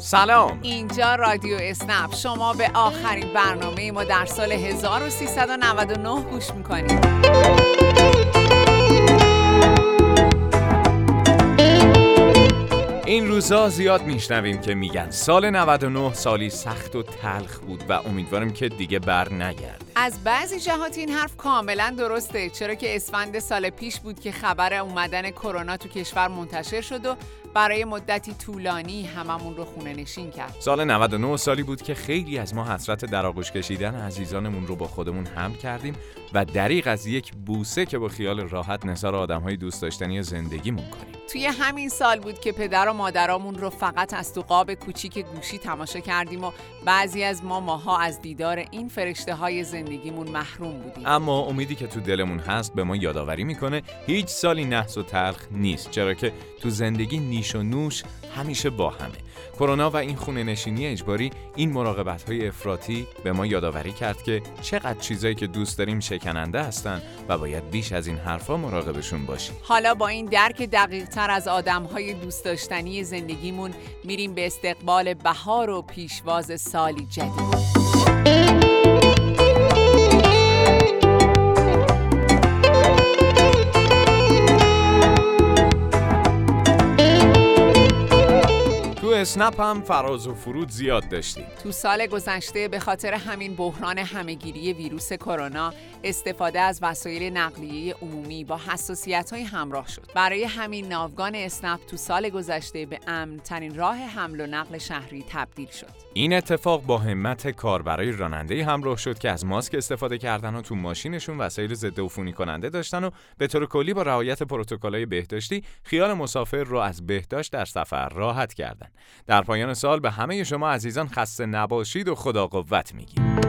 سلام. اینجا رادیو اسنپ. شما به آخرین برنامه ما در سال 1399 گوش می‌کنید. این روزا زیاد میشنویم که میگن سال 99 سالی سخت و تلخ بود و امیدوارم که دیگه بر نگرده. از بعضی جهات این حرف کاملا درسته. چرا که اسفند سال پیش بود که خبر اومدن کرونا تو کشور منتشر شد و برای مدتی طولانی هممون رو خونه نشین کرد. سال 99 سالی بود که خیلی از ما حسرت در آغوش کشیدن عزیزانمون رو با خودمون هم کردیم و دریغ از یک بوسه که با خیال راحت نثار آدمهای دوست داشتنی زندگیمون کنیم. توی همین سال بود که پدر و مادرامون رو فقط از تو قاب کوچیک گوشی تماشا کردیم و بعضی از ما ماها از دیدار این فرشته های زندگیمون محروم بودیم. اما امیدی که تو دلمون هست به ما یادآوری می‌کنه هیچ سالی نحس و تلخ نیست چرا که تو زندگی نیش و نوش همیشه با همه. کرونا و این خونه نشینی اجباری این مراقبت های افراطی به ما یادآوری کرد که چقدر چیزایی که دوست داریم شکننده هستن و باید بیش از این حرفا مراقبشون باشیم. حالا با این درک دقیق تر از آدم های دوست داشتنی زندگیمون میریم به استقبال بهار و پیشواز سالی جدید. اسنپ هم فراز و فرود زیاد داشتیم. تو سال گذشته به خاطر همین بحران همهگیری ویروس کرونا استفاده از وسایل نقلیه عمومی با حساسیت های همراه شد. برای همین ناوگان اسنپ تو سال گذشته به امن ترین راه حمل و نقل شهری تبدیل شد. این اتفاق با همت کار برای راننده همراه شد که از ماسک استفاده کردن و تو ماشینشون وسایل ضد عفونی کننده داشتن و به طور کلی با رعایت پروتکل‌های بهداشتی خیال مسافر رو از بهداشت در سفر راحت کردند در پایان سال به همه شما عزیزان خسته نباشید و خدا قوت میگیم.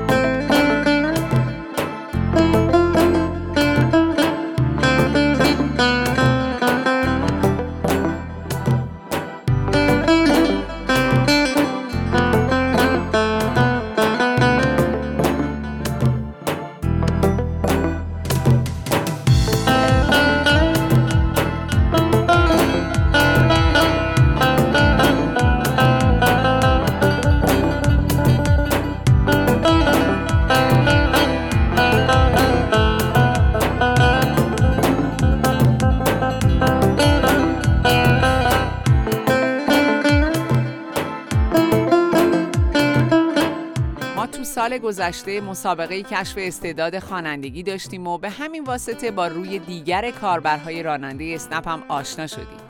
سال گذشته مسابقه کشف استعداد خوانندگی داشتیم و به همین واسطه با روی دیگر کاربرهای راننده اسنپ هم آشنا شدیم.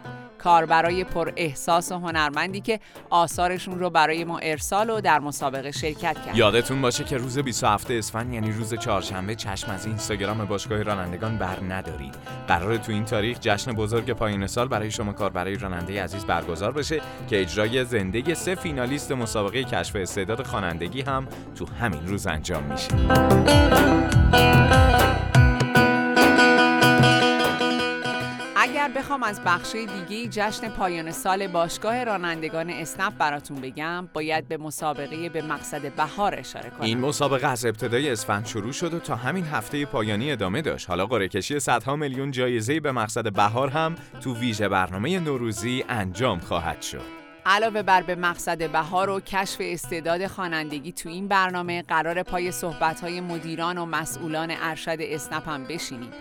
کاربرای پر احساس و هنرمندی که آثارشون رو برای ما ارسال و در مسابقه شرکت کرد. یادتون باشه که روز 27 اسفند یعنی روز چهارشنبه چشم از اینستاگرام باشگاه رانندگان بر ندارید. قرار تو این تاریخ جشن بزرگ پایان سال برای شما کاربرای راننده عزیز برگزار بشه که اجرای زنده سه فینالیست مسابقه کشف استعداد خوانندگی هم تو همین روز انجام میشه. بخوام از بخش دیگه جشن پایان سال باشگاه رانندگان اسنپ براتون بگم. باید به مسابقه به مقصد بهار اشاره کنم. این مسابقه از ابتدای اسفند شروع شد و تا همین هفته پایانی ادامه داشت. حالا قرعه کشی صدها میلیون جایزه به مقصد بهار هم تو ویژه برنامه نوروزی انجام خواهد شد. علاوه بر به مقصد بهار و کشف استعداد خوانندگی تو این برنامه قرار پای صحبت‌های مدیران و مسئولان ارشد اسنپ هم بشینیم.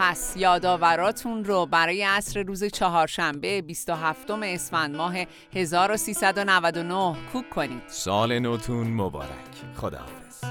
پس یادآوراتون رو برای عصر روز چهارشنبه 27 اسفند ماه 1399 کوک کنید. سال نوتون مبارک. خداحافظ.